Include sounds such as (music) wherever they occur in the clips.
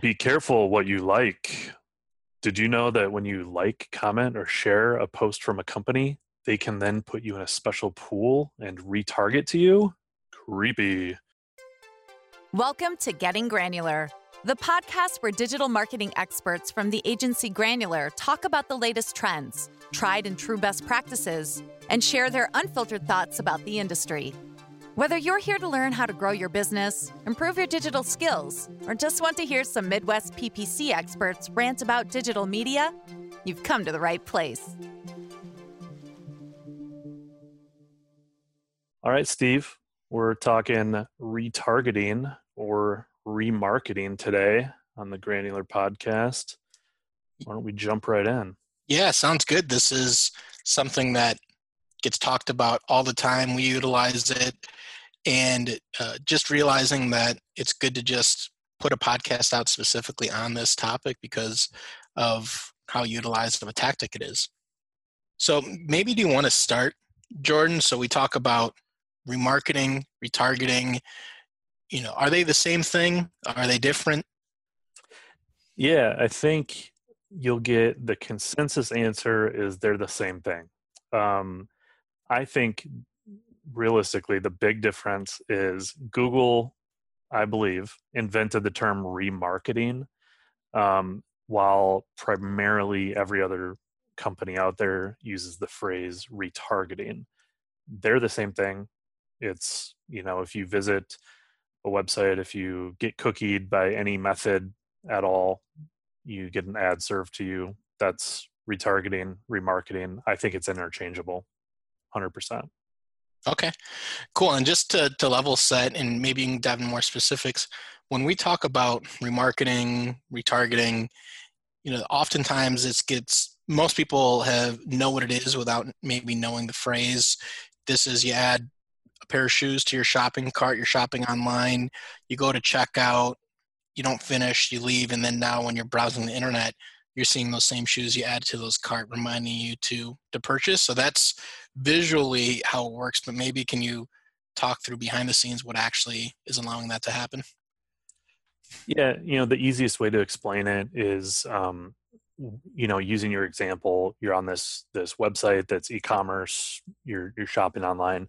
Be careful what you like. Did you know that when you like, comment, or share a post from a company, they can then put you in a special pool and retarget to you? Creepy. Welcome to Getting Granular, the podcast where digital marketing experts from the agency Granular talk about the latest trends, tried and true best practices, and share their unfiltered thoughts about the industry. Whether you're here to learn how to grow your business, improve your digital skills, or just want to hear some Midwest PPC experts rant about digital media, you've come to the right place. All right, Steve, we're talking retargeting or remarketing today on the Granular podcast. Why don't we jump right in? Yeah, sounds good. This is something that gets talked about all the time. We utilize it, and uh, just realizing that it's good to just put a podcast out specifically on this topic because of how utilized of a tactic it is. So maybe do you want to start, Jordan? So we talk about remarketing, retargeting. You know, are they the same thing? Are they different? Yeah, I think you'll get the consensus answer is they're the same thing. Um, I think realistically, the big difference is Google, I believe, invented the term remarketing, um, while primarily every other company out there uses the phrase retargeting. They're the same thing. It's, you know, if you visit a website, if you get cookied by any method at all, you get an ad served to you. That's retargeting, remarketing. I think it's interchangeable. 100%. Okay, cool. And just to, to level set and maybe you can dive in more specifics, when we talk about remarketing, retargeting, you know, oftentimes it gets, most people have know what it is without maybe knowing the phrase. This is you add a pair of shoes to your shopping cart, you're shopping online, you go to checkout, you don't finish, you leave, and then now when you're browsing the internet, you're seeing those same shoes you add to those cart reminding you to to purchase so that's visually how it works but maybe can you talk through behind the scenes what actually is allowing that to happen yeah you know the easiest way to explain it is um, you know using your example you're on this this website that's e-commerce you're you're shopping online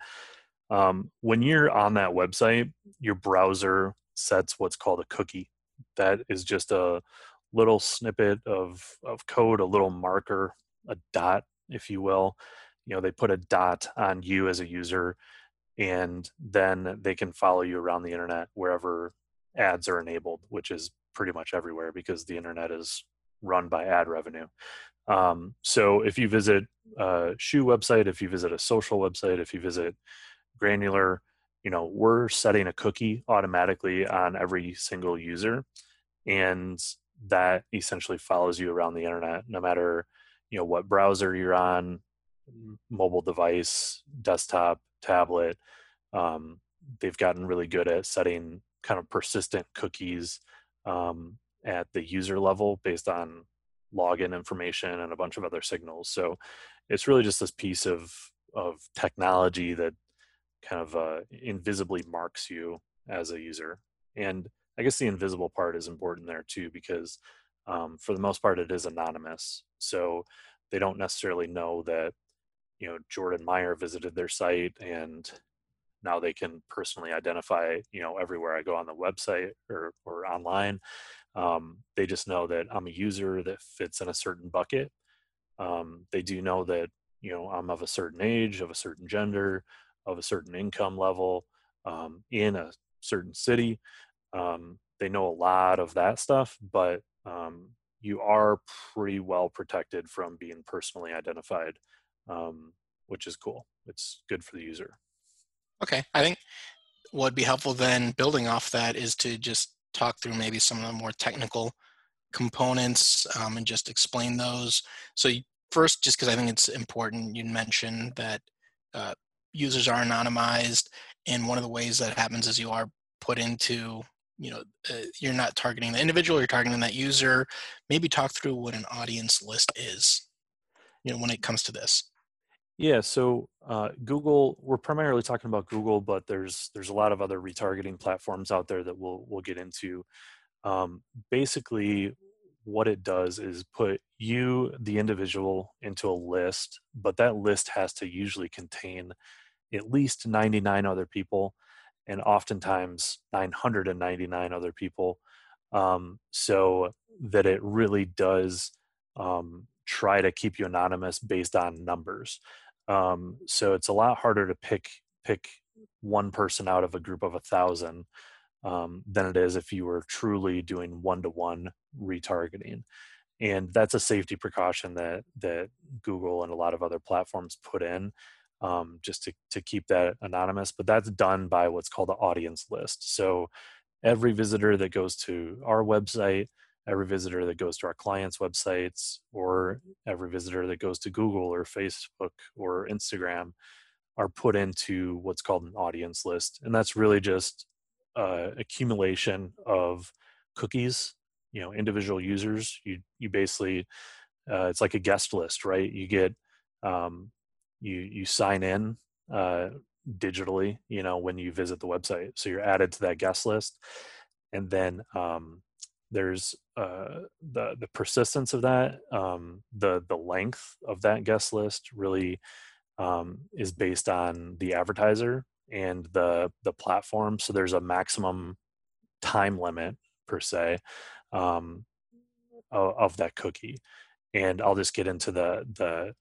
um, when you're on that website your browser sets what's called a cookie that is just a little snippet of of code, a little marker, a dot, if you will. You know, they put a dot on you as a user, and then they can follow you around the internet wherever ads are enabled, which is pretty much everywhere because the internet is run by ad revenue. Um, so if you visit a shoe website, if you visit a social website, if you visit Granular, you know, we're setting a cookie automatically on every single user. And that essentially follows you around the internet no matter you know what browser you're on mobile device desktop tablet um, they've gotten really good at setting kind of persistent cookies um, at the user level based on login information and a bunch of other signals so it's really just this piece of of technology that kind of uh, invisibly marks you as a user and I guess the invisible part is important there too, because um, for the most part it is anonymous. So they don't necessarily know that, you know, Jordan Meyer visited their site and now they can personally identify, you know, everywhere I go on the website or, or online. Um, they just know that I'm a user that fits in a certain bucket. Um, they do know that, you know, I'm of a certain age, of a certain gender, of a certain income level, um, in a certain city. Um, they know a lot of that stuff, but um, you are pretty well protected from being personally identified, um, which is cool. It's good for the user. Okay, I think what would be helpful then, building off that, is to just talk through maybe some of the more technical components um, and just explain those. So first, just because I think it's important, you mentioned that uh, users are anonymized, and one of the ways that happens is you are put into you know uh, you're not targeting the individual you're targeting that user maybe talk through what an audience list is you know when it comes to this yeah so uh, google we're primarily talking about google but there's there's a lot of other retargeting platforms out there that we'll we'll get into. Um, basically what it does is put you the individual into a list but that list has to usually contain at least 99 other people and oftentimes 999 other people um, so that it really does um, try to keep you anonymous based on numbers um, so it's a lot harder to pick pick one person out of a group of a thousand um, than it is if you were truly doing one-to-one retargeting. And that's a safety precaution that that google and a lot of other platforms put in um, just to, to keep that anonymous but that's done by what's called the audience list. So every visitor that goes to our website every visitor that goes to our clients websites or every visitor that goes to google or facebook or instagram are put into what's called an audience list and that's really just uh, accumulation of cookies you know individual users. You you basically uh, it's like a guest list right? You get um, you you sign in uh, digitally you know when you visit the website. So you're added to that guest list and then um, there's uh, the the persistence of that um, the the length of that guest list really um, is based on the advertiser and the the platform so there's a maximum time limit per se um, of, of that cookie. And i'll just get into the the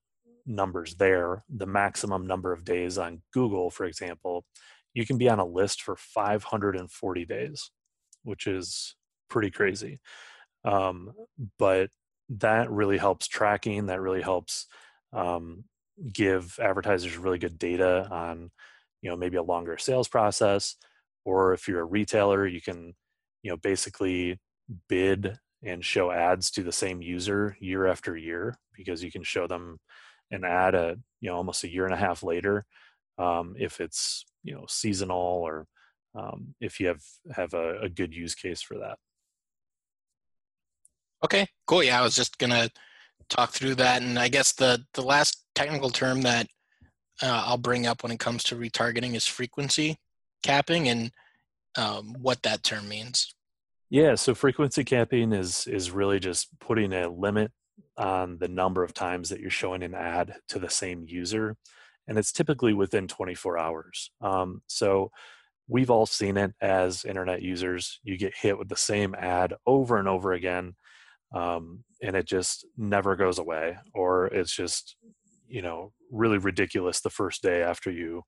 numbers there. The maximum number of days on google for example you can be on a list for 540 days which is pretty crazy um, but that really helps tracking that really helps um, give advertisers really good data on you know maybe a longer sales process or if you're a retailer you can you know basically bid and show ads to the same user year after year because you can show them an ad a you know almost a year and a half later um, if it's you know seasonal or um, if you have have a, a good use case for that okay cool yeah i was just gonna talk through that and i guess the the last technical term that uh, I'll bring up when it comes to retargeting is frequency capping and um, what that term means. Yeah, so frequency capping is is really just putting a limit on the number of times that you're showing an ad to the same user, and it's typically within 24 hours. Um, so we've all seen it as internet users. You get hit with the same ad over and over again, um, and it just never goes away, or it's just you know really ridiculous the first day after you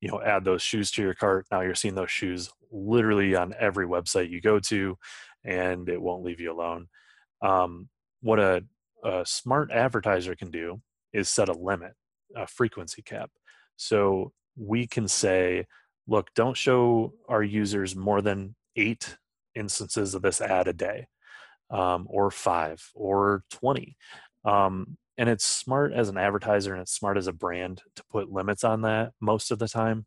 you know add those shoes to your cart. Now you're seeing those shoes literally on every website you go to and it won't leave you alone. Um, what a, a smart advertiser can do is set a limit a frequency cap. So we can say look don't show our users more than eight instances of this ad a day um, or five or 20 um, and it's smart as an advertiser and it's smart as a brand to put limits on that most of the time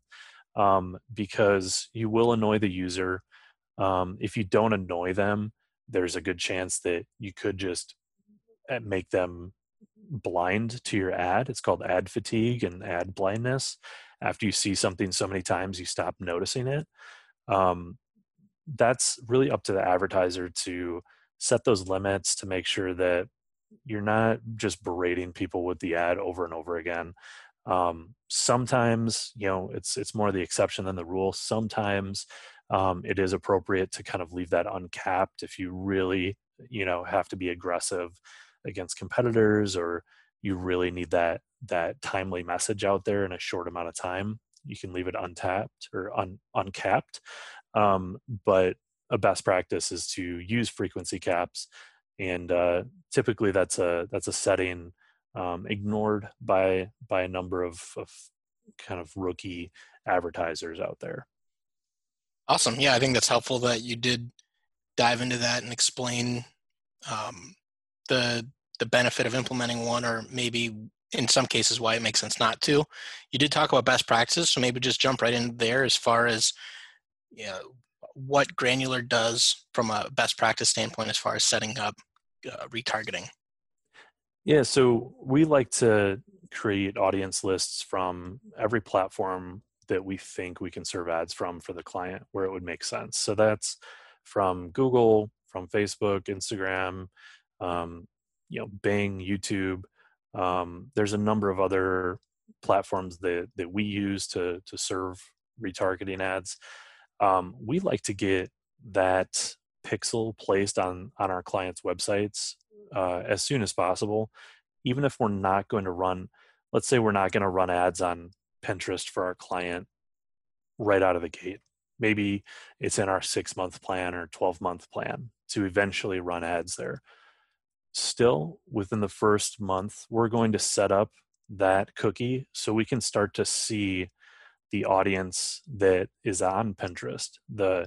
um, because you will annoy the user um, if you don't annoy them there's a good chance that you could just eh, make them blind to your ad. It's called ad fatigue and ad blindness. After you see something so many times you stop noticing it. Um, that's really up to the advertiser to set those limits to make sure that you're not just berating people with the ad over and over again. Um, sometimes you know it's it's more the exception than the rule. Sometimes um, it is appropriate to kind of leave that uncapped if you really you know have to be aggressive against competitors or you really need that that timely message out there in a short amount of time. You can leave it untapped or un, uncapped. Um, but a best practice is to use frequency caps and uh, typically that's a that's a setting um, ignored by by a number of, of kind of rookie advertisers out there. Awesome. Yeah, I think that's helpful that you did dive into that and explain um, the the benefit of implementing one, or maybe in some cases why it makes sense not to. You did talk about best practices, so maybe just jump right in there as far as you know, what Granular does from a best practice standpoint as far as setting up uh, retargeting? Yeah, so we like to create audience lists from every platform that we think we can serve ads from for the client where it would make sense. So that's from Google, from Facebook, Instagram, um, you know, Bing, YouTube. Um, there's a number of other platforms that that we use to to serve retargeting ads. Um, we like to get that pixel placed on on our clients' websites uh, as soon as possible, even if we're not going to run. Let's say we're not going to run ads on Pinterest for our client right out of the gate. Maybe it's in our six month plan or 12 month plan to eventually run ads there. Still, within the first month, we're going to set up that cookie so we can start to see the audience that is on Pinterest, the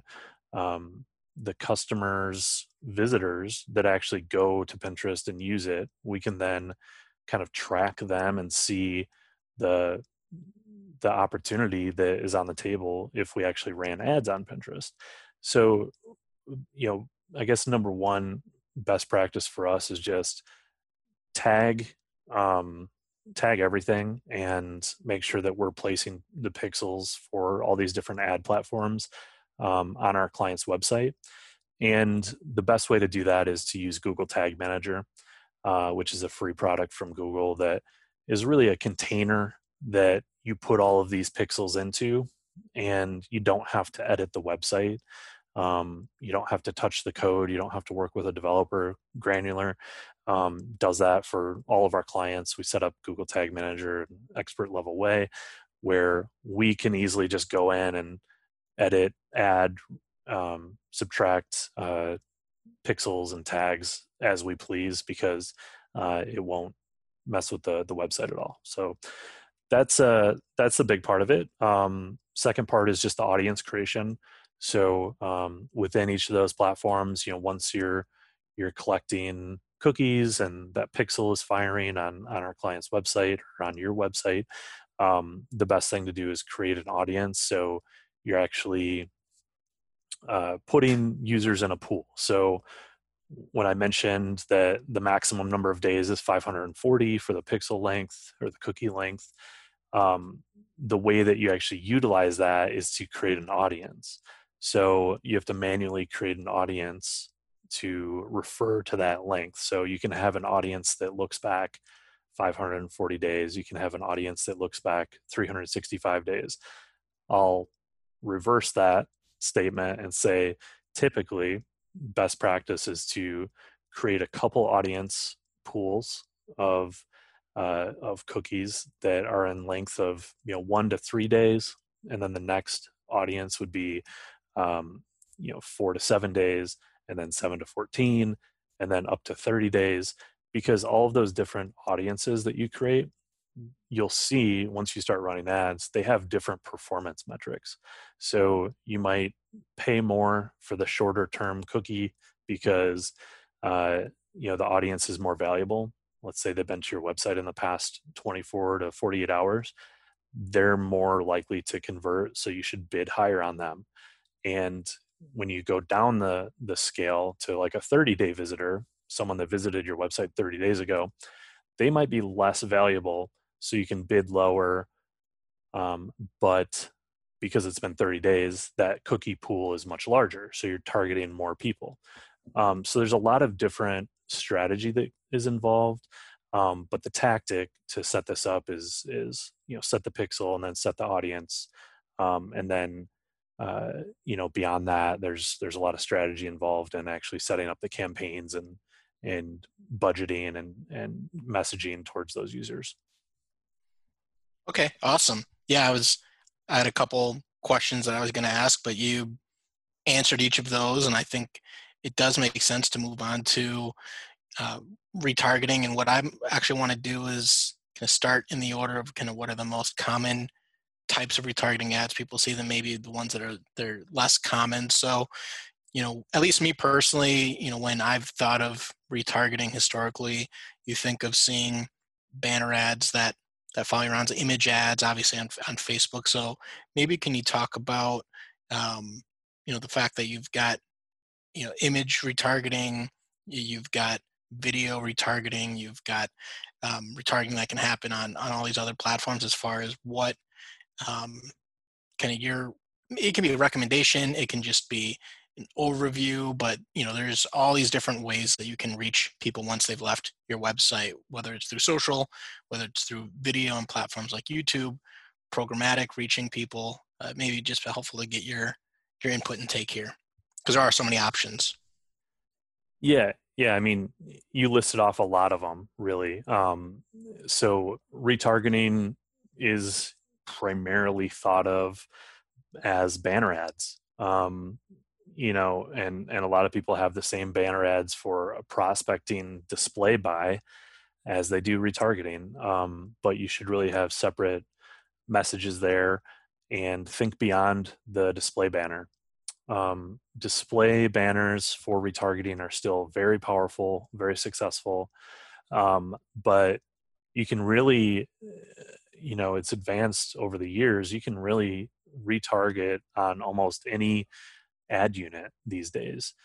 um, the customers visitors that actually go to pinterest and use it we can then kind of track them and see the the opportunity that is on the table if we actually ran ads on pinterest. So you know i guess number one best practice for us is just tag um, tag everything and make sure that we're placing the pixels for all these different ad platforms um, on our client's website. And the best way to do that is to use Google Tag Manager, uh, which is a free product from Google that is really a container that you put all of these pixels into, and you don't have to edit the website. Um, you don't have to touch the code. You don't have to work with a developer. Granular um, does that for all of our clients. We set up Google Tag Manager expert level way where we can easily just go in and edit, add, um, subtract uh, pixels and tags as we please because uh, it won't mess with the the website at all. So that's uh that's the big part of it. Um, second part is just the audience creation. So um, within each of those platforms, you know, once you're you're collecting cookies and that pixel is firing on on our client's website or on your website, um, the best thing to do is create an audience. So you're actually uh, putting users in a pool. So when I mentioned that the maximum number of days is 540 for the pixel length or the cookie length, um, the way that you actually utilize that is to create an audience. So you have to manually create an audience to refer to that length. So you can have an audience that looks back 540 days. You can have an audience that looks back 365 days. I'll reverse that statement and say typically best practice is to create a couple audience pools of uh, of cookies that are in length of you know one to three days and then the next audience would be um, you know four to seven days and then seven to 14 and then up to 30 days because all of those different audiences that you create you'll see once you start running ads, they have different performance metrics. So you might pay more for the shorter term cookie because uh, you know the audience is more valuable. Let's say they've been to your website in the past 24 to 48 hours. They're more likely to convert, so you should bid higher on them. And when you go down the the scale to like a 30 day visitor, someone that visited your website 30 days ago, they might be less valuable so you can bid lower um, but because it's been 30 days that cookie pool is much larger so you're targeting more people. Um, so there's a lot of different strategy that is involved um, but the tactic to set this up is is you know set the pixel and then set the audience um, and then uh, you know beyond that there's there's a lot of strategy involved in actually setting up the campaigns and and budgeting and and messaging towards those users Okay, awesome. Yeah, I was I had a couple questions that I was going to ask, but you answered each of those, and I think it does make sense to move on to uh, retargeting. And what I actually want to do is kind of start in the order of kind of what are the most common types of retargeting ads people see, than maybe the ones that are they're less common. So, you know, at least me personally, you know, when I've thought of retargeting historically, you think of seeing banner ads that that follow around image ads, obviously on on Facebook. So maybe can you talk about um, you know the fact that you've got you know image retargeting, you've got video retargeting, you've got um, retargeting that can happen on on all these other platforms as far as what um, kind of your it can be a recommendation, it can just be an overview, but you know, there's all these different ways that you can reach people once they've left your website, whether it's through social, whether it's through video and platforms like YouTube, programmatic reaching people. Uh, maybe just helpful to get your your input and take here because there are so many options. Yeah, yeah. I mean, you listed off a lot of them, really. Um, so retargeting is primarily thought of as banner ads. Um, you know, and and a lot of people have the same banner ads for prospecting display buy as they do retargeting. Um, but you should really have separate messages there and think beyond the display banner. Um, display banners for retargeting are still very powerful, very successful, um, but you can really, you know, it's advanced over the years. You can really retarget on almost any ad unit these days.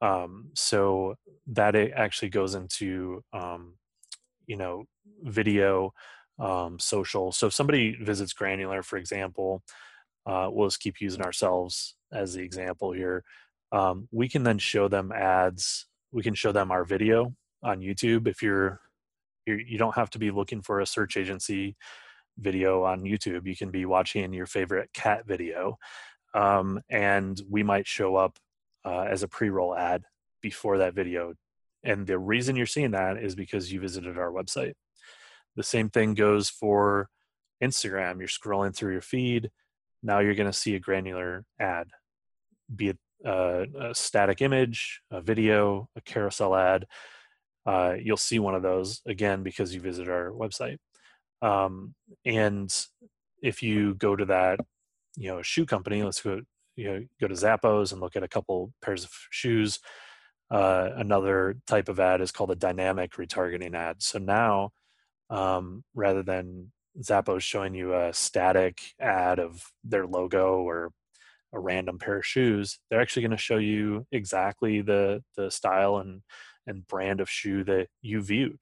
Um, so that actually goes into, um, you know, video, um, social. So if somebody visits Granular, for example, uh, we'll just keep using ourselves as the example here. Um, we can then show them ads. We can show them our video on YouTube. If you're, you're you don't have to be looking for a search agency video on YouTube. You can be watching your favorite cat video um, and we might show up uh, as a pre-roll ad before that video. And the reason you're seeing that is because you visited our website. The same thing goes for instagram. You're scrolling through your feed. Now you're going to see a granular ad be it uh, a static image a video a carousel ad. Uh, you'll see one of those again because you visit our website um, and if you go to that you know shoe company let's go you know go to zappos and look at a couple pairs of shoes uh, another type of ad is called a dynamic retargeting ad. So now um, rather than zappos showing you a static ad of their logo or a random pair of shoes they're actually going to show you exactly the the style and and brand of shoe that you viewed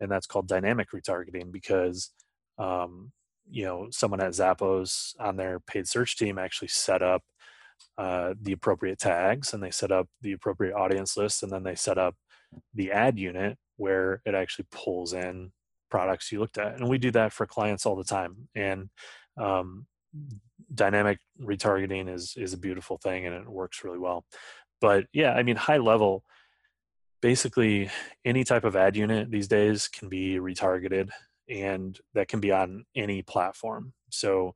and that's called dynamic retargeting because um, you know someone at zappos on their paid search team actually set up uh, the appropriate tags and they set up the appropriate audience list and then they set up the ad unit where it actually pulls in products you looked at and we do that for clients all the time and um, dynamic retargeting is is a beautiful thing and it works really well but yeah i mean high level basically any type of ad unit these days can be retargeted and that can be on any platform. So,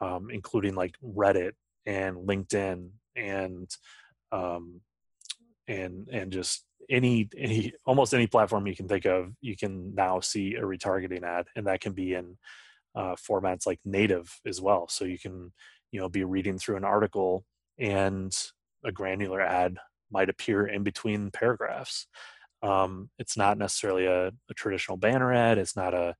um, including like Reddit and LinkedIn and um, and and just any any almost any platform you can think of, you can now see a retargeting ad, and that can be in uh, formats like native as well. So you can you know be reading through an article and a granular ad might appear in between paragraphs um, it's not necessarily a, a, traditional banner ad. It's not a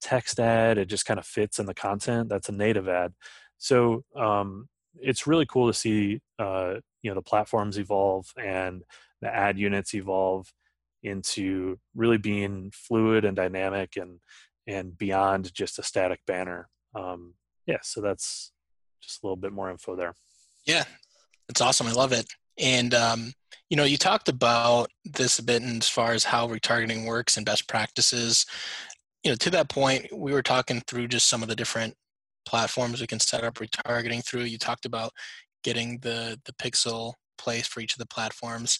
text ad. It just kind of fits in the content. That's a native ad. So um, it's really cool to see uh, you know the platforms evolve and the ad units evolve into really being fluid and dynamic and and beyond just a static banner. Um, yeah, so that's just a little bit more info there. Yeah, it's awesome. I love it. And um, you know, you talked about this a bit and as far as how retargeting works and best practices. You know, to that point, we were talking through just some of the different platforms we can set up retargeting through. You talked about getting the the pixel place for each of the platforms.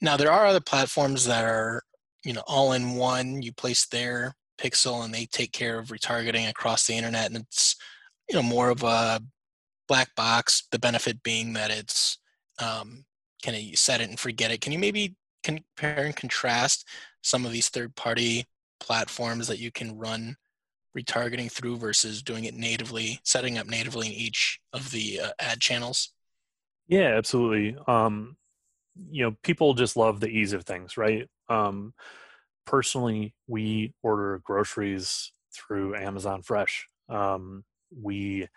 Now, there are other platforms that are you know all in one. You place their pixel and they take care of retargeting across the internet, and it's you know more of a black box. The benefit being that it's um, kind of set it and forget it. Can you maybe compare and contrast some of these third party platforms that you can run retargeting through versus doing it natively, setting up natively in each of the uh, ad channels? Yeah, absolutely. Um, you know, people just love the ease of things, right? Um, personally, we order groceries through Amazon Fresh. Um, we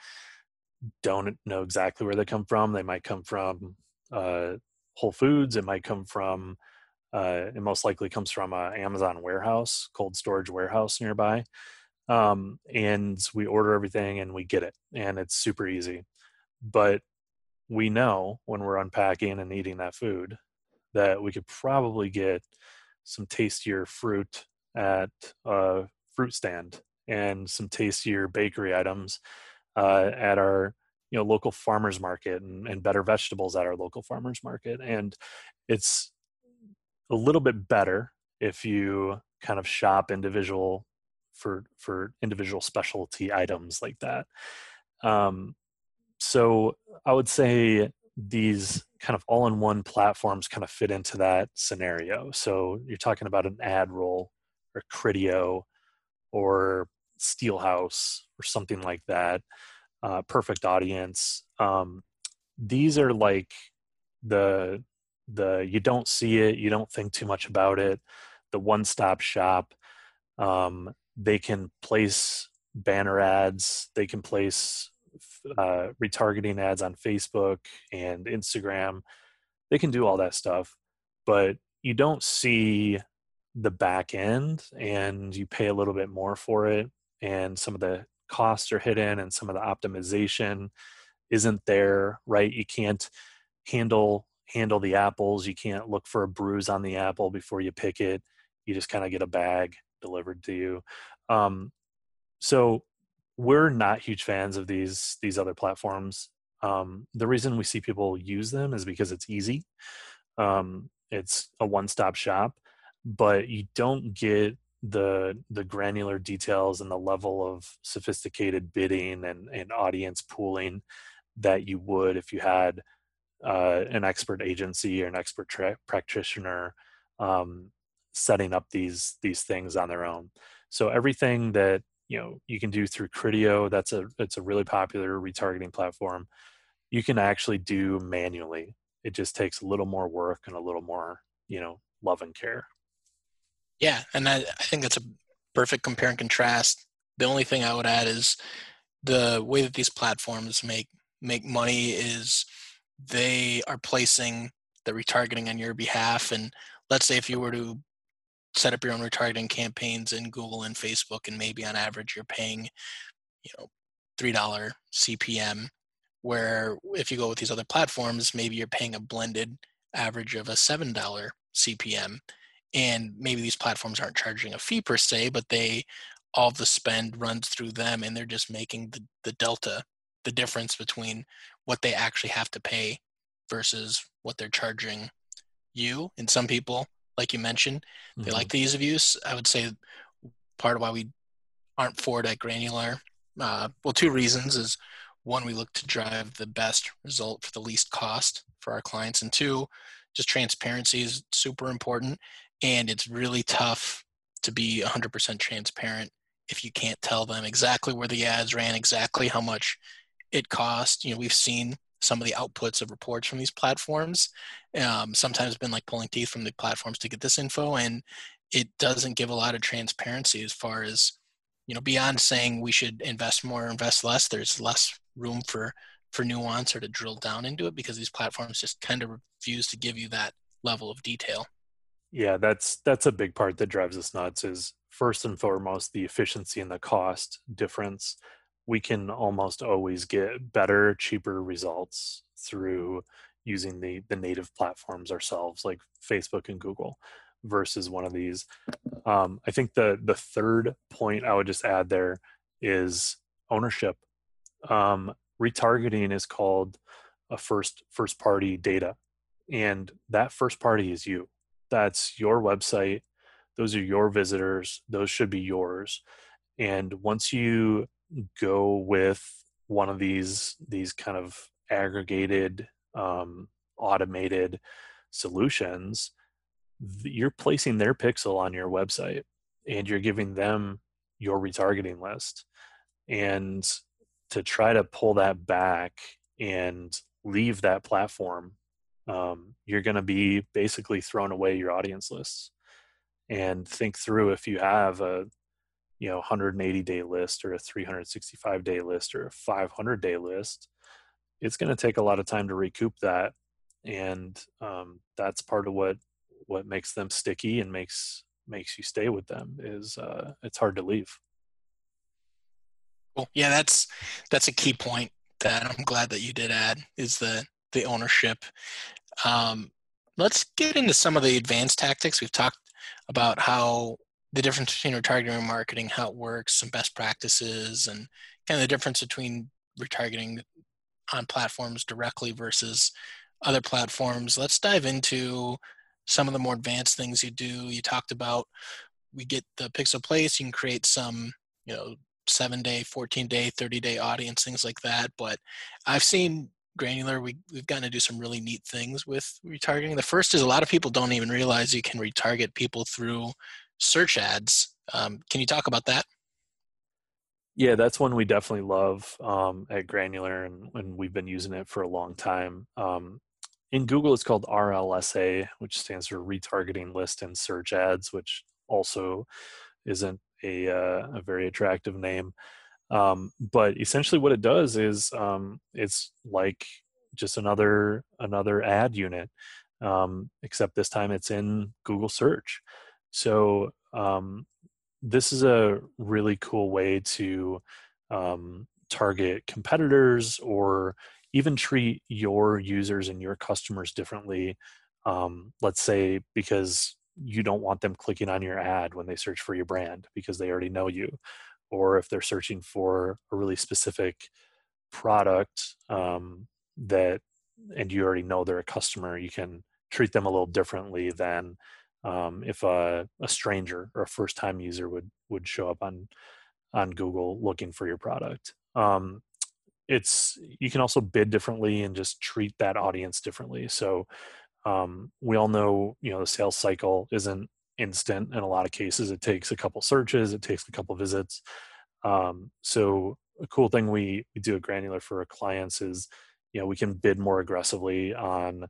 don't know exactly where they come from. They might come from uh, Whole Foods. It might come from, uh, it most likely comes from a Amazon warehouse, cold storage warehouse nearby. Um, and we order everything and we get it, and it's super easy. But we know when we're unpacking and eating that food that we could probably get some tastier fruit at a fruit stand and some tastier bakery items uh, at our you know local farmers market and, and better vegetables at our local farmers market and it's a little bit better if you kind of shop individual for for individual specialty items like that. Um, so i would say these kind of all-in-one platforms kind of fit into that scenario. So you're talking about an AdRoll or criteo or steelhouse or something like that uh, perfect audience. Um, these are like the the you don't see it you don't think too much about it the one-stop shop. Um, they can place banner ads they can place uh, retargeting ads on facebook and instagram. They can do all that stuff but you don't see the back end and you pay a little bit more for it and some of the costs are hidden and some of the optimization isn't there right? You can't handle handle the apples. You can't look for a bruise on the apple before you pick it. You just kind of get a bag delivered to you. Um, so we're not huge fans of these these other platforms. Um, the reason we see people use them is because it's easy. Um, it's a one-stop shop but you don't get the the granular details and the level of sophisticated bidding and, and audience pooling that you would if you had uh, an expert agency or an expert tra- practitioner um, setting up these these things on their own. So everything that you know you can do through Criteo, that's a it's a really popular retargeting platform. You can actually do manually. It just takes a little more work and a little more you know love and care. Yeah, and I, I think that's a perfect compare and contrast. The only thing I would add is the way that these platforms make make money is they are placing the retargeting on your behalf. And let's say if you were to set up your own retargeting campaigns in Google and Facebook, and maybe on average you're paying, you know, three dollar CPM. Where if you go with these other platforms, maybe you're paying a blended average of a seven dollar CPM and maybe these platforms aren't charging a fee per se but they all the spend runs through them and they're just making the, the delta the difference between what they actually have to pay versus what they're charging you. And some people like you mentioned they mm-hmm. like the ease of use. I would say part of why we aren't for it at granular uh, well two reasons is one we look to drive the best result for the least cost for our clients and two just transparency is super important and it's really tough to be 100% transparent if you can't tell them exactly where the ads ran exactly how much it cost. You know we've seen some of the outputs of reports from these platforms. Um, sometimes been like pulling teeth from the platforms to get this info and it doesn't give a lot of transparency as far as you know beyond saying we should invest more or invest less there's less room for for nuance or to drill down into it because these platforms just kind of refuse to give you that level of detail yeah that's that's a big part that drives us nuts is first and foremost the efficiency and the cost difference. We can almost always get better cheaper results through using the the native platforms ourselves like facebook and google versus one of these. Um, i think the the third point i would just add there is ownership. Um, retargeting is called a first first party data and that first party is you that's your website those are your visitors those should be yours and once you go with one of these these kind of aggregated um, automated solutions you're placing their pixel on your website and you're giving them your retargeting list and to try to pull that back and leave that platform um, you're going to be basically throwing away your audience lists and think through if you have a you know 180 day list or a 365 day list or a 500 day list it's going to take a lot of time to recoup that and um, that's part of what what makes them sticky and makes makes you stay with them is uh, it's hard to leave Cool. Yeah, that's that's a key point that I'm glad that you did add is that the ownership. Um, let's get into some of the advanced tactics. We've talked about how the difference between retargeting and marketing, how it works, some best practices, and kind of the difference between retargeting on platforms directly versus other platforms. Let's dive into some of the more advanced things you do. You talked about we get the pixel place, you can create some, you know, seven day, 14 day, 30 day audience, things like that. But I've seen granular, we, we've gotten to do some really neat things with retargeting. The first is a lot of people don't even realize you can retarget people through search ads. Um, can you talk about that? Yeah, that's one we definitely love um, at Granular, and, and, we've been using it for a long time. Um, in Google, it's called RLSA, which stands for Retargeting List and Search Ads, which also isn't a, uh, a very attractive name. Um, but essentially, what it does is um, it's like just another another ad unit, um, except this time it's in Google search. So um, this is a really cool way to um, target competitors or even treat your users and your customers differently. Um, let's say because you don't want them clicking on your ad when they search for your brand because they already know you or if they're searching for a really specific product um, that and you already know they're a customer you can treat them a little differently than um, if a, a, stranger or a first time user would would show up on on google looking for your product. Um, it's you can also bid differently and just treat that audience differently. So um, we all know you know the sales cycle isn't instant in a lot of cases it takes a couple searches it takes a couple visits. Um, so a cool thing we, we do at granular for our clients is you know we can bid more aggressively on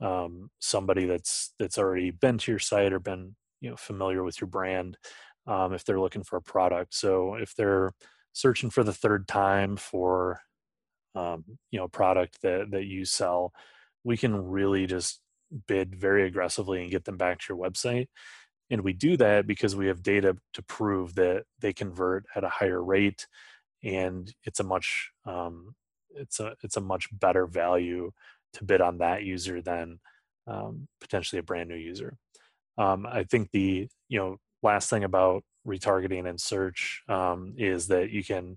um, somebody that's that's already been to your site or been you know familiar with your brand um, if they're looking for a product. So if they're searching for the third time for um, you know a product that that you sell we can really just bid very aggressively and get them back to your website and we do that because we have data to prove that they convert at a higher rate and it's a much um, it's a it's a much better value to bid on that user than um, potentially a brand new user. Um, i think the you know last thing about retargeting and search um, is that you can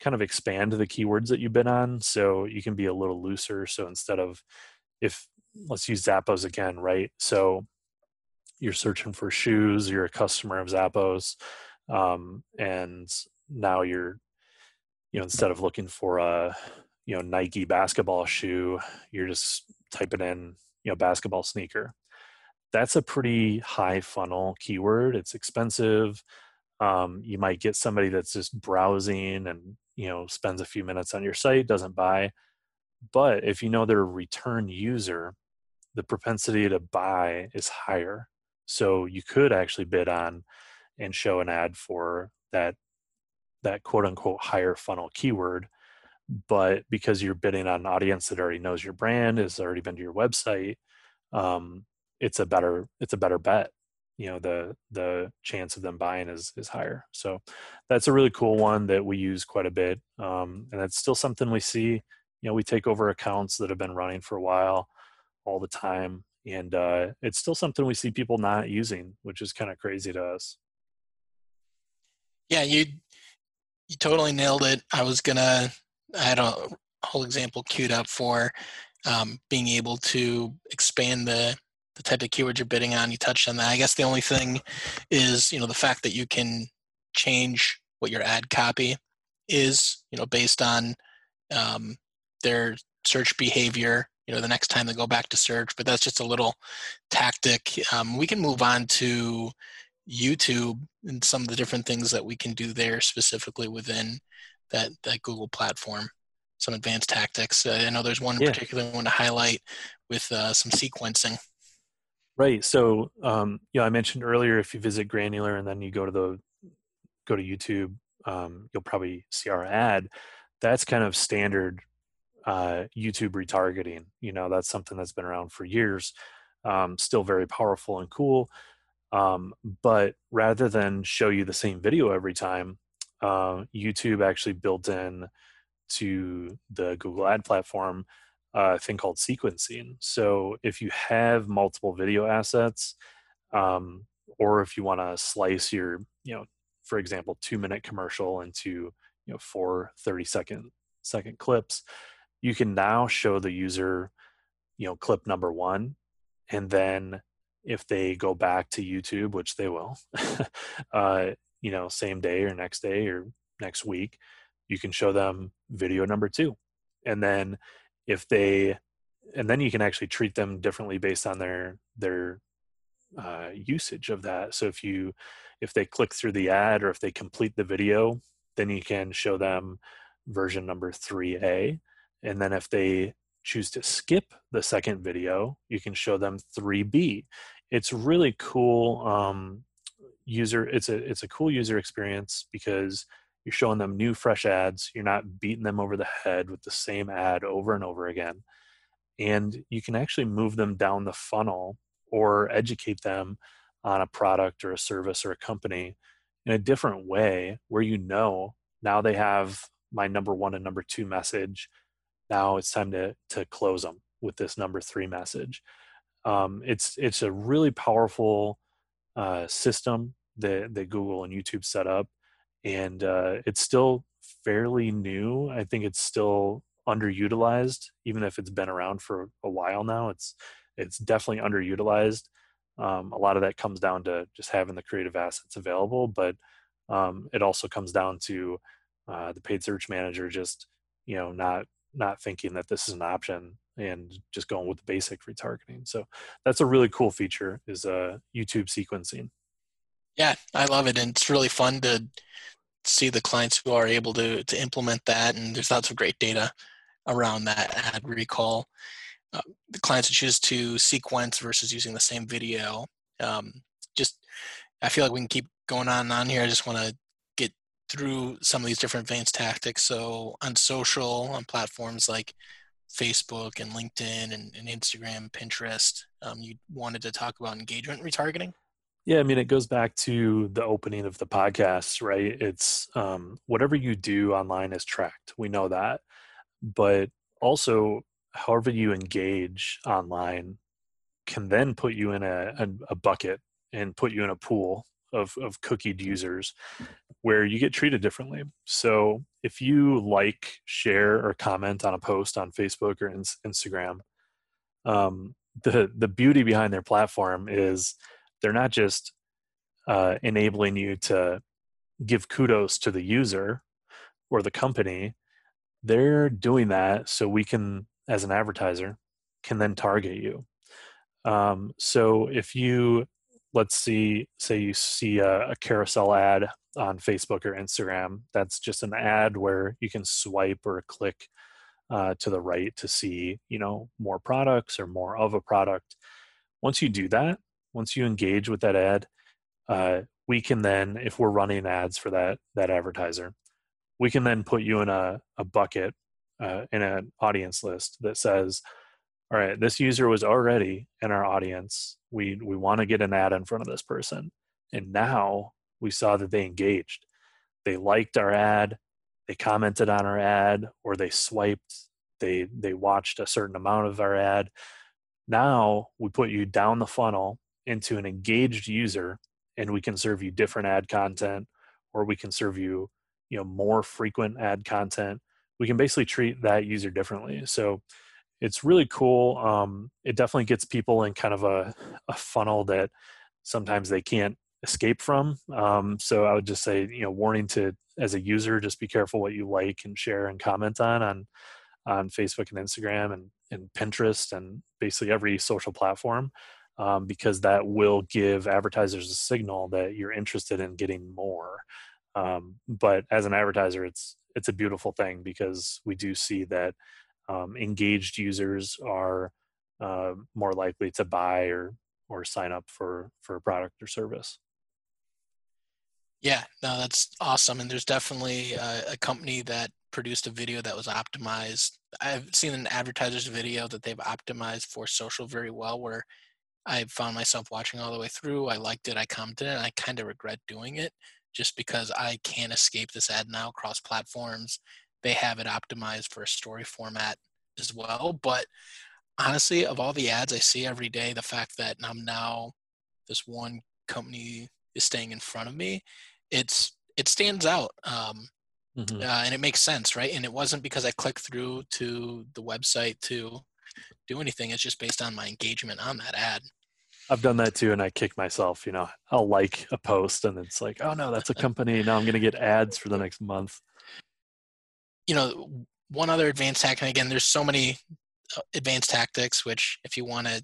kind of expand the keywords that you bid on so you can be a little looser. So instead of if let's use zappos again right? So you're searching for shoes, you're a customer of Zappos, um, and now you're, you know, instead of looking for a, you know, Nike basketball shoe, you're just typing in, you know, basketball sneaker. That's a pretty high funnel keyword. It's expensive. Um, you might get somebody that's just browsing and you know spends a few minutes on your site, doesn't buy. But if you know they're a return user, the propensity to buy is higher. So you could actually bid on and show an ad for that that quote unquote higher funnel keyword. But because you're bidding on an audience that already knows your brand, has already been to your website, um, it's a better it's a better bet. You know, the the chance of them buying is is higher. So that's a really cool one that we use quite a bit. Um, and that's still something we see. You know, we take over accounts that have been running for a while all the time and uh, it's still something we see people not using, which is kind of crazy to us. Yeah, you you totally nailed it. I was gonna I had a whole example queued up for um, being able to expand the the type of keywords you're bidding on. You touched on that. I guess the only thing is you know the fact that you can change what your ad copy is, you know, based on um, their search behavior you know the next time they go back to search but that's just a little tactic. Um, we can move on to youtube and some of the different things that we can do there specifically within that that google platform some advanced tactics. Uh, i know there's one yeah. particular one to highlight with uh, some sequencing. Right so um, you know i mentioned earlier if you visit granular and then you go to the go to youtube um, you'll probably see our ad. That's kind of standard uh, YouTube retargeting. You know, that's something that's been around for years, um, still very powerful and cool. Um, but rather than show you the same video every time, uh, YouTube actually built in to the Google Ad platform a thing called sequencing. So if you have multiple video assets, um, or if you want to slice your, you know, for example, two minute commercial into, you know, four 30 second second clips, you can now show the user, you know, clip number one, and then if they go back to YouTube, which they will, (laughs) uh, you know, same day or next day or next week, you can show them video number two. And then if they, and then you can actually treat them differently based on their, their uh, usage of that. So if you, if they click through the ad or if they complete the video, then you can show them version number 3A. And then if they choose to skip the second video, you can show them 3B. It's really cool um, user. It's a it's a cool user experience because you're showing them new fresh ads. You're not beating them over the head with the same ad over and over again, and you can actually move them down the funnel or educate them on a product or a service or a company in a different way where you know now they have my number one and number two message now it's time to to close them with this number three message. Um, it's it's a really powerful uh, system that that google and youtube set up and uh, it's still fairly new. I think it's still underutilized even if it's been around for a while now it's it's definitely underutilized. Um, a lot of that comes down to just having the creative assets available but um, it also comes down to uh, the paid search manager just you know not not thinking that this is an option and just going with the basic retargeting. So that's a really cool feature is uh, YouTube sequencing. Yeah, I love it, and it's really fun to see the clients who are able to to implement that. And there's lots of great data around that ad recall. Uh, the clients who choose to sequence versus using the same video. Um, just, I feel like we can keep going on and on here. I just want to through some of these different advanced tactics. So on social, on platforms like Facebook and LinkedIn and, and Instagram, Pinterest, um, you wanted to talk about engagement retargeting. Yeah, I mean, it goes back to the opening of the podcast, right? It's um, whatever you do online is tracked. We know that. But also, however you engage online can then put you in a, a, a bucket and put you in a pool of, of cookied users where you get treated differently. So if you like, share, or comment on a post on Facebook or in, Instagram, um, the the beauty behind their platform is they're not just uh, enabling you to give kudos to the user or the company. They're doing that so we can, as an advertiser, can then target you. Um, so if you let's see say you see a, a, carousel ad on facebook or instagram that's just an ad where you can swipe or click uh, to the right to see you know more products or more of a product once you do that once you engage with that ad uh, we can then if we're running ads for that that advertiser we can then put you in a, a bucket uh, in an audience list that says all right, this user was already in our audience. We we want to get an ad in front of this person. And now we saw that they engaged. They liked our ad, they commented on our ad, or they swiped, they they watched a certain amount of our ad. Now we put you down the funnel into an engaged user and we can serve you different ad content or we can serve you, you know, more frequent ad content. We can basically treat that user differently. So it's really cool. Um, it definitely gets people in kind of a, a funnel that sometimes they can't escape from. Um, so I would just say, you know, warning to as a user, just be careful what you like and share and comment on on on Facebook and Instagram and, and Pinterest and basically every social platform, um, because that will give advertisers a signal that you're interested in getting more. Um, but as an advertiser, it's it's a beautiful thing because we do see that um, engaged users are uh, more likely to buy or or sign up for for a product or service. Yeah, no, that's awesome. And there's definitely a, a, company that produced a video that was optimized. I've seen an advertiser's video that they've optimized for social very well, where I found myself watching all the way through. I liked it, I commented, and I kind of regret doing it just because I can't escape this ad now across platforms they have it optimized for a story format as well. But honestly, of all the ads I see every day, the fact that I'm now this one company is staying in front of me, it's it stands out. Um, mm-hmm. uh, and it makes sense, right? And it wasn't because I clicked through to the website to do anything. It's just based on my engagement on that ad. I've done that too, and I kick myself. You know, I'll like a post, and it's like, oh no, that's a company. now I'm going to get ads for the next month. You know, one other advanced tactic. And again, there's so many uh, advanced tactics. Which, if you want to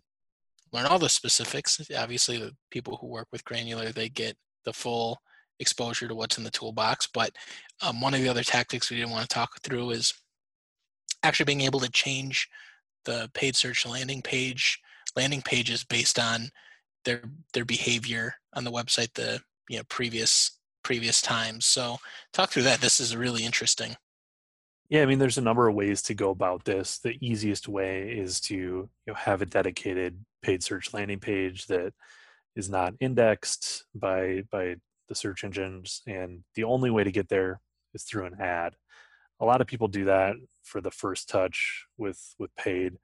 learn all the specifics, obviously the people who work with Granular they get the full exposure to what's in the toolbox. But um, one of the other tactics we didn't want to talk through is actually being able to change the paid search landing page landing pages based on their their behavior on the website the you know previous previous times. So talk through that. This is really interesting. Yeah, I mean, there's a number of ways to go about this. The easiest way is to you know have a dedicated paid search landing page that is not indexed by by the search engines, and the only way to get there is through an ad. A lot of people do that for the first touch with with paid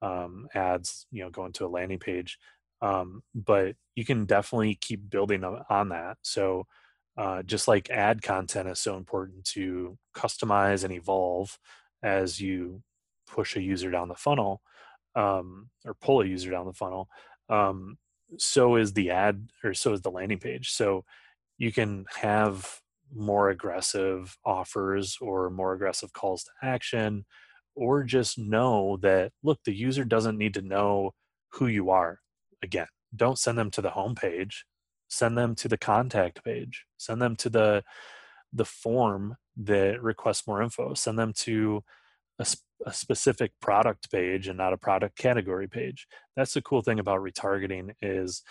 um, ads, you know, going to a landing page. Um, but you can definitely keep building on that. So uh, just like ad content is so important to customize and evolve as you push a user down the funnel um, or pull a user down the funnel, um, so is the ad or so is the landing page. So you can have more aggressive offers or more aggressive calls to action or just know that look the user doesn't need to know who you are again. Don't send them to the home page. Send them to the contact page. Send them to the the form that requests more info. Send them to a, a, specific product page and not a product category page. That's the cool thing about retargeting is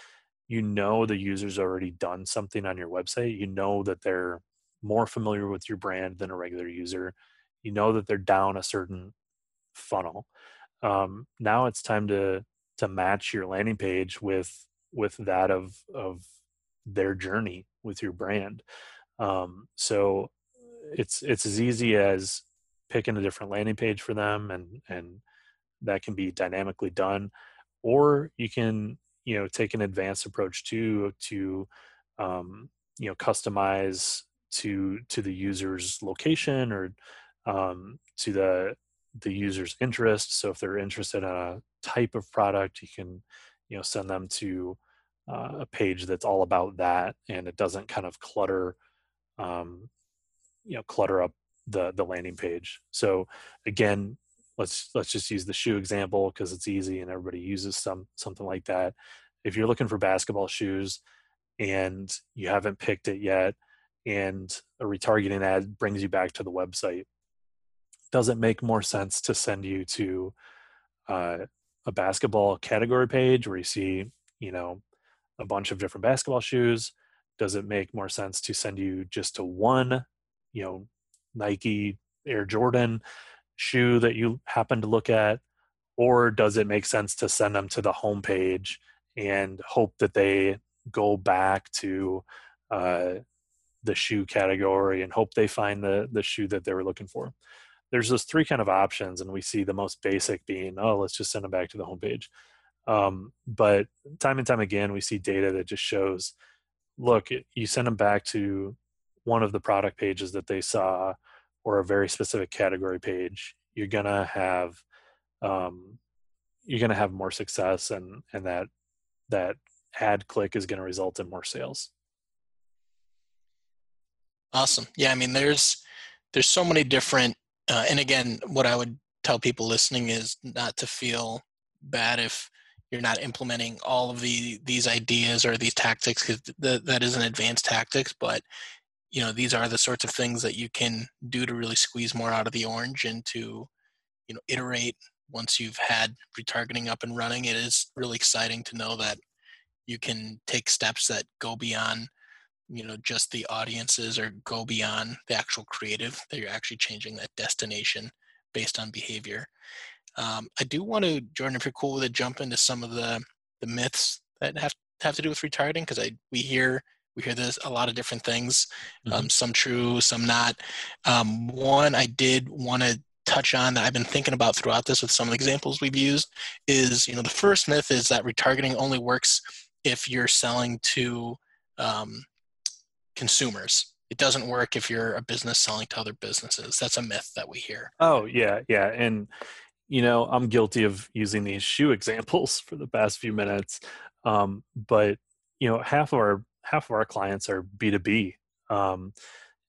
you know the user's already done something on your website you know that they're more familiar with your brand than a regular user you know that they're down a certain funnel um, now it's time to to match your landing page with with that of of their journey with your brand. Um, so it's it's as easy as picking a different landing page for them and and that can be dynamically done or you can you know take an advanced approach to to um, you know customize to to the user's location or um, to the the user's interest. So if they're interested in a type of product, you can you know send them to uh, a page that's all about that, and it doesn't kind of clutter um, you know clutter up the the landing page. So again, let's let's just use the shoe example because it's easy and everybody uses some something like that. If you're looking for basketball shoes and you haven't picked it yet, and a retargeting ad brings you back to the website does it make more sense to send you to uh, a basketball category page where you see you know a bunch of different basketball shoes does it make more sense to send you just to one you know nike air jordan shoe that you happen to look at or does it make sense to send them to the home page and hope that they go back to uh, the shoe category and hope they find the the shoe that they were looking for. There's those three kind of options, and we see the most basic being, oh, let's just send them back to the homepage. Um, but time and time again, we see data that just shows, look, you send them back to one of the product pages that they saw, or a very specific category page. You're gonna have, um, you're gonna have more success, and and that that ad click is to result in more sales. Awesome. Yeah, I mean, there's there's so many different, uh, and again, what I would tell people listening is not to feel bad if you're not implementing all of the these ideas or these tactics because th- that is an advanced tactics, but you know these are the sorts of things that you can do to really squeeze more out of the orange and to you know iterate once you've had retargeting up and running. It is really exciting to know that you can take steps that go beyond you know just the audiences or go beyond the actual creative that you're actually changing that destination based on behavior um, i do want to jordan if you're cool with it jump into some of the the myths that have have to do with retargeting because i we hear we hear this a lot of different things um, mm-hmm. um, some true some not um, one i did want to touch on that I've been thinking about throughout this with some of the examples we've used is, you know, the first myth is that retargeting only works if you're selling to um, consumers. It doesn't work if you're a business selling to other businesses. That's a myth that we hear. Oh yeah, yeah, and you know I'm guilty of using these shoe (laughs) examples for the past few minutes, um, but you know half of our half of our clients are B2B. Um,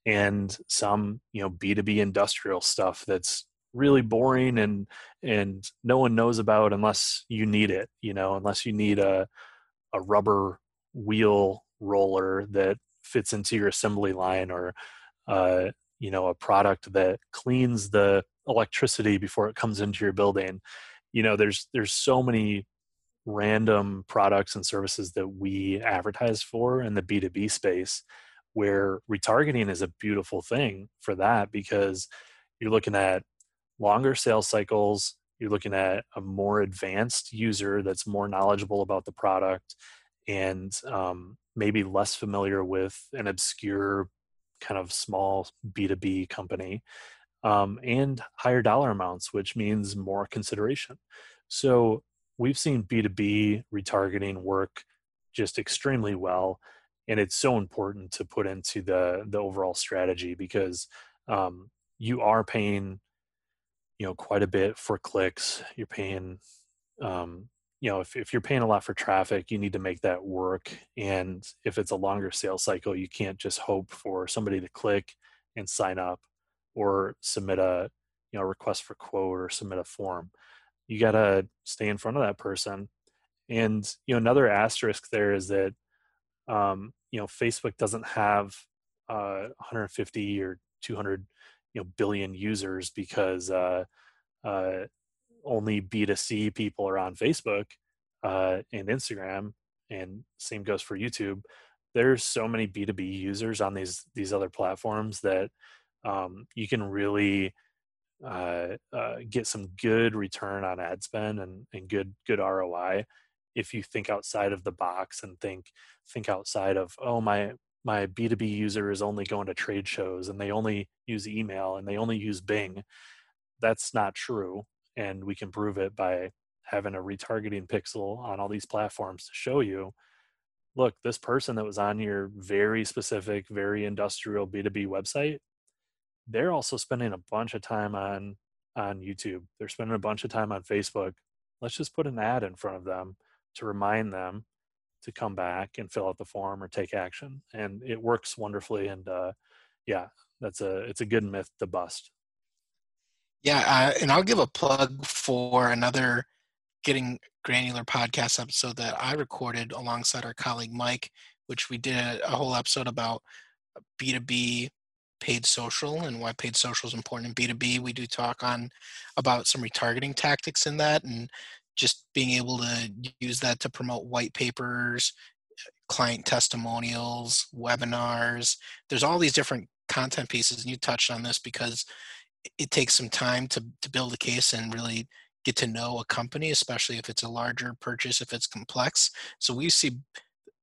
and some you know b2b industrial stuff that's really boring and and no one knows about unless you need it you know unless you need a a rubber wheel roller that fits into your assembly line or uh, you know a product that cleans the electricity before it comes into your building you know there's there's so many random products and services that we advertise for in the b2b space where retargeting is a beautiful thing for that because you're looking at longer sales cycles you're looking at a more advanced user that's more knowledgeable about the product and um, maybe less familiar with an obscure kind of small b2b company um, and higher dollar amounts which means more consideration. So we've seen b2b retargeting work just extremely well and it's so important to put into the the overall strategy because um, you are paying you know quite a bit for clicks. You're paying um, you know if, if you're paying a lot for traffic you need to make that work. And if it's a longer sales cycle you can't just hope for somebody to click and sign up or submit a you know request for quote or submit a form you got to stay in front of that person. And you know another asterisk there is that um, you know facebook doesn't have uh, 150 or 200 you know billion users because uh, uh, only b2c people are on facebook uh, and instagram and same goes for youtube. There's so many b2b users on these these other platforms that um, you can really uh, uh, get some good return on ad spend and, and good good roi if you think outside of the box and think think outside of oh my my b2b user is only going to trade shows and they only use email and they only use bing that's not true and we can prove it by having a retargeting pixel on all these platforms to show you look this person that was on your very specific very industrial b2b website they're also spending a bunch of time on on youtube. They're spending a bunch of time on facebook. Let's just put an ad in front of them to remind them to come back and fill out the form or take action and it works wonderfully and uh, yeah that's a it's a good myth to bust. Yeah uh, and i'll give a plug for another getting granular podcast episode that i recorded alongside our colleague mike which we did a, whole episode about b2b paid social and why paid social is important in b2b we do talk on about some retargeting tactics in that and just being able to use that to promote white papers, client testimonials, webinars. There's all these different content pieces, and you touched on this because it takes some time to, to build a case and really get to know a company, especially if it's a larger purchase, if it's complex. So we see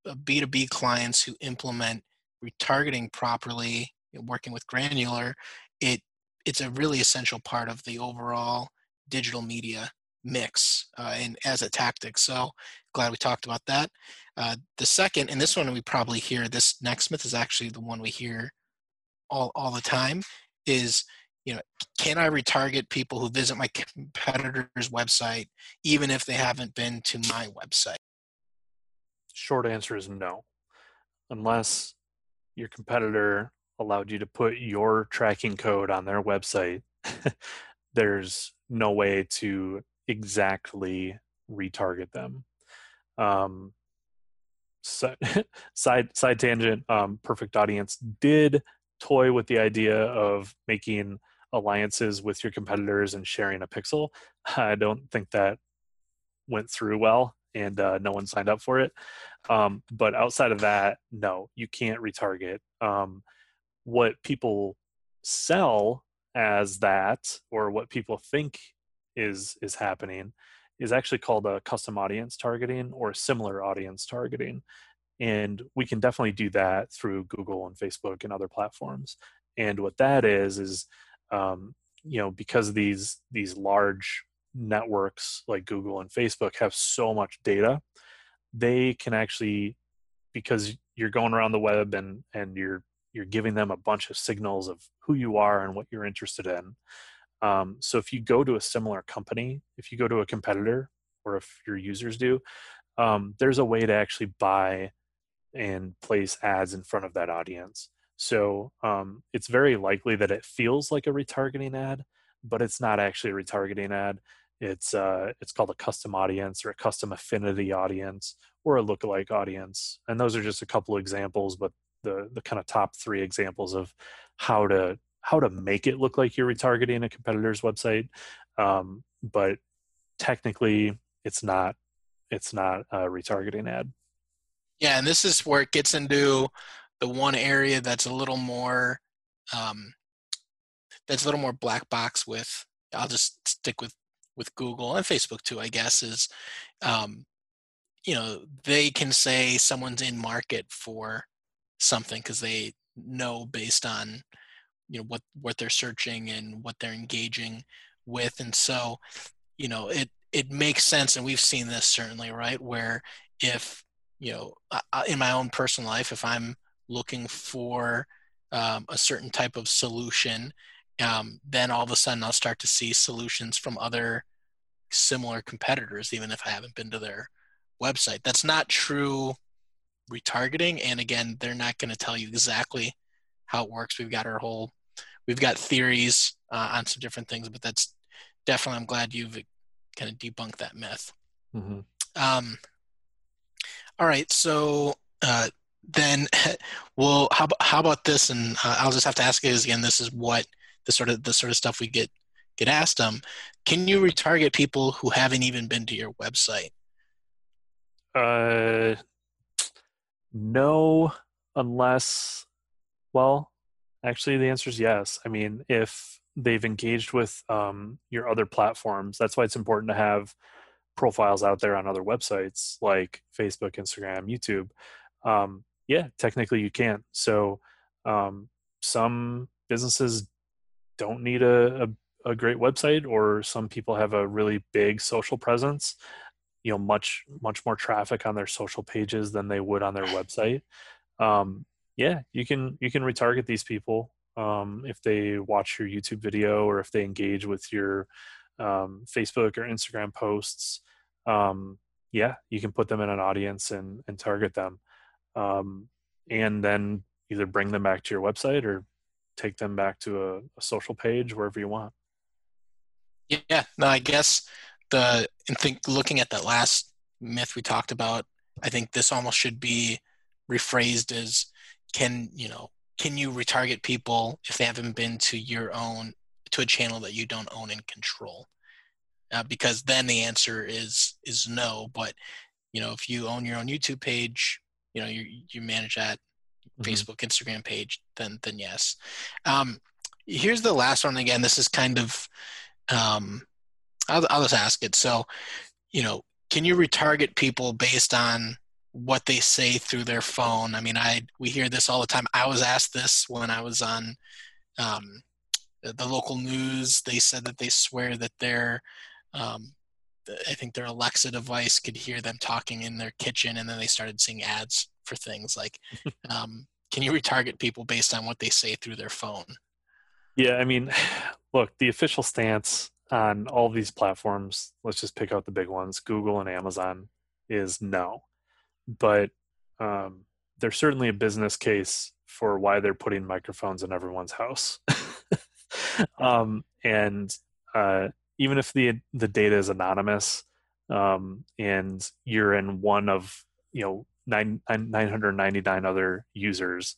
B2B uh, clients who implement retargeting properly, working with Granular, it it's a really essential part of the overall digital media mix uh, and as a tactic. So glad we talked about that. Uh, the second, and this one we probably hear, this next myth is actually the one we hear all, all the time is, you know, can I retarget people who visit my competitor's website even if they haven't been to my website? Short answer is no. Unless your competitor allowed you to put your tracking code on their website, (laughs) there's no way to exactly retarget them. Um, so, (laughs) side side tangent. Um, Perfect Audience did toy with the idea of making alliances with your competitors and sharing a pixel. (laughs) I don't think that went through well, and uh, no one signed up for it. Um, but outside of that, no, you can't retarget. Um, what people sell as that, or what people think is is happening is actually called a custom audience targeting or similar audience targeting. And we can definitely do that through google and facebook and other platforms. And what that is is um, you know because these these large networks like google and facebook have so much data they can actually because you're going around the web and and you're you're giving them a bunch of signals of who you are and what you're interested in. Um, so if you go to a similar company if you go to a competitor or if your users do um, there's a way to actually buy and place ads in front of that audience. So um, it's very likely that it feels like a retargeting ad but it's not actually a retargeting ad. It's uh, it's called a custom audience or a custom affinity audience or a lookalike audience. And those are just a couple examples, but the the kind of top three examples of how to how to make it look like you're retargeting a competitor's website. Um, but technically, it's not it's not a retargeting ad. Yeah, and this is where it gets into the one area that's a little more um, that's a little more black box with. I'll just stick with with Google and Facebook too, I guess, is um, you know they can say someone's in market for something because they know based on you know what what they're searching and what they're engaging with, and so you know it it makes sense, and we've seen this certainly, right? Where if you know in my own personal life, if I'm looking for um, a certain type of solution um, then all of a sudden I'll start to see solutions from other similar competitors, even if I haven't been to their website. That's not true retargeting. And again, they're not going to tell you exactly how it works. We've got our whole, we've got theories uh, on some different things, but that's definitely, I'm glad you've kind of debunked that myth. Mm-hmm. Um, all right. So, uh, then (laughs) well how, how about this and uh, i'll just have to ask you again this is what the sort of the sort of stuff we get get asked them can you retarget people who haven't even been to your website uh no unless well actually the answer is yes. I mean if they've engaged with um, your other platforms that's why it's important to have profiles out there on other websites like facebook instagram youtube. Um, yeah technically you can't. so um, some businesses don't need a, a, a great website or some people have a really big social presence you know much much more traffic on their social pages than they would on their (laughs) website. Um, yeah you can you can retarget these people um, if they watch your youtube video or if they engage with your um, facebook or instagram posts. Um, yeah you can put them in an audience and, and target them. Um, and then either bring them back to your website or take them back to a, a social page wherever you want. Yeah, no, I guess the and think looking at that last myth we talked about, I think this almost should be rephrased as can you know can you retarget people if they haven't been to your own to a channel that you don't own and control uh, because then the answer is is no but you know if you own your own youtube page you know you you manage that mm-hmm. Facebook, Instagram page, then then yes. Um, here's the last one. Again, this is kind of um, I'll, I'll just ask it. So, you know, can you retarget people based on what they say through their phone? I mean, I we hear this all the time. I was asked this when I was on um, the local news. They said that they swear that their um, I think their Alexa device could hear them talking in their kitchen, and then they started seeing ads for things like (laughs) um, can you retarget people based on what they say through their phone yeah i mean (sighs) look the official stance on all these platforms let's just pick out the big ones google and amazon is no. But um, there's certainly a business case for why they're putting microphones in everyone's house. (laughs) Um, and uh, even if the the data is anonymous um, and you're in one of you know nine, 999 other users,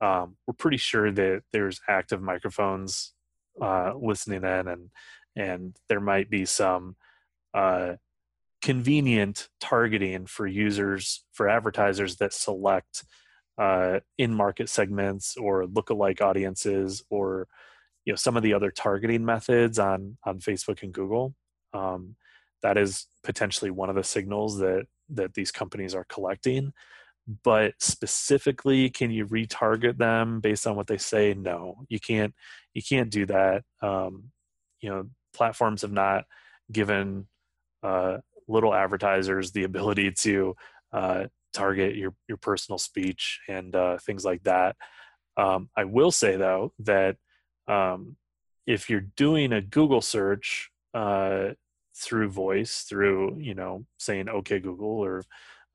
um, we're pretty sure that there's active microphones uh, listening in, and and there might be some uh, convenient targeting for users for advertisers that select uh, in market segments or lookalike audiences or you know some of the other targeting methods on on Facebook and Google. Um, that is potentially one of the signals that that these companies are collecting. But specifically can you retarget them based on what they say? No you can't you can't do that. Um, you know platforms have not given uh, little advertisers the ability to uh, target your your personal speech and uh, things like that. Um, i will say though that um, if you're doing a google search uh, through voice through you know saying okay google or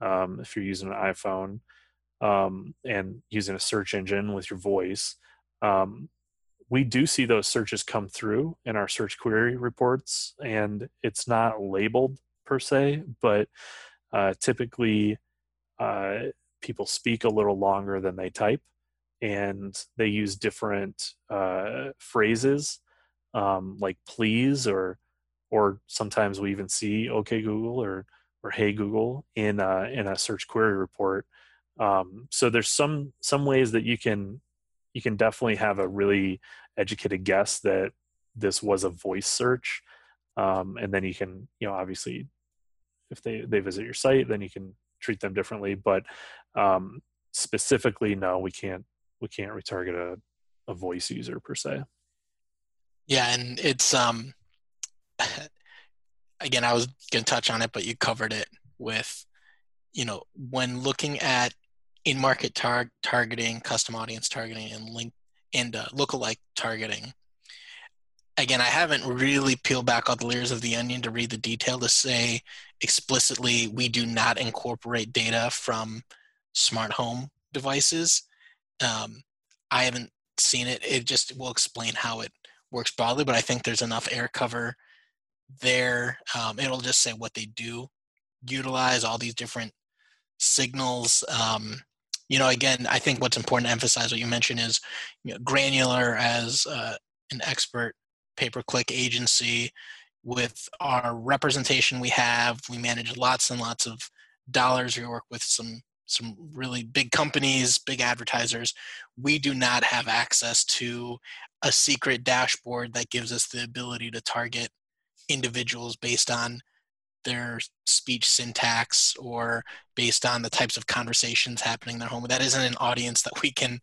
um, if you're using an iphone um, and using a search engine with your voice um, we do see those searches come through in our search query reports and it's not labeled per se but uh, typically uh, people speak a little longer than they type and they use different uh, phrases um, like please or or sometimes we even see okay google or or hey google in a, in a search query report. Um, so there's some some ways that you can you can definitely have a really educated guess that this was a voice search um, and then you can you know obviously if they they visit your site then you can treat them differently but um, specifically no we can't we can't retarget a, a voice user per se. Yeah and it's um (laughs) again, I was going to touch on it, but you covered it with, you know, when looking at in-market tar- targeting, custom audience targeting, and link and uh, lookalike targeting. Again, I haven't really peeled back all the layers of the onion to read the detail to say explicitly we do not incorporate data from smart home devices. Um, I haven't seen it. It just will explain how it works broadly, but I think there's enough air cover there. Um, it'll just say what they do, utilize all these different signals. Um, you know, again, I think what's important to emphasize what you mentioned is you know, granular as uh, an expert pay-per-click agency with our representation we have. We manage lots and lots of dollars. We work with some some really big companies, big advertisers. We do not have access to a secret dashboard that gives us the ability to target individuals based on their speech syntax or based on the types of conversations happening in their home. That isn't an audience that we can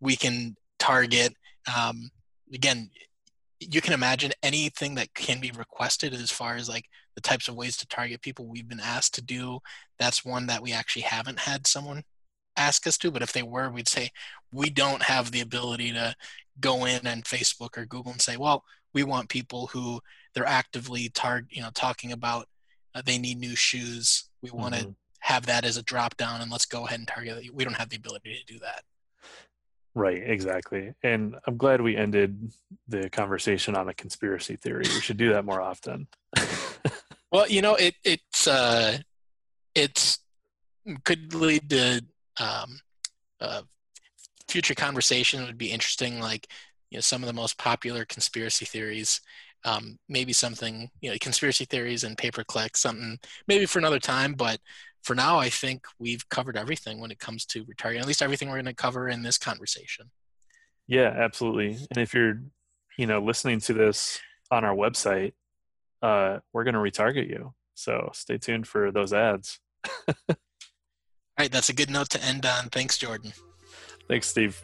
we can target. Um, again, you can imagine anything that can be requested as far as like the types of ways to target people we've been asked to do. That's one that we actually haven't had someone ask us to, but if they were, we'd say we don't have the ability to go in and Facebook or Google and say, well, we want people who they're actively tar- you know talking about uh, they need new shoes. We want to mm-hmm. have that as a drop down and let's go ahead and target it. We don't have the ability to do that. Right exactly. And i'm glad we ended the conversation on a conspiracy theory. We should do that more often. (laughs) Well you know it it's uh it's could lead to um uh future conversation. Would be interesting like you know some of the most popular conspiracy theories um, maybe something you know conspiracy theories and pay per click something maybe for another time but for now i think we've covered everything when it comes to retargeting at least everything we're going to cover in this conversation. Yeah absolutely. And if you're you know listening to this on our website uh, we're going to retarget you. So stay tuned for those ads. (laughs) All right that's a good note to end on. Thanks jordan. Thanks steve.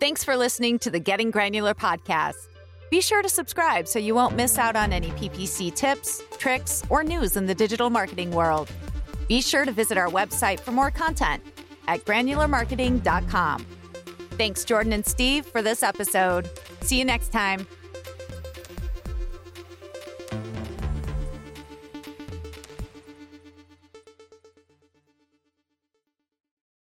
Thanks for listening to the getting granular podcast be sure to subscribe so you won't miss out on any PPC tips, tricks, or news in the digital marketing world. Be sure to visit our website for more content at granularmarketing.com. Thanks, Jordan and Steve, for this episode. See you next time.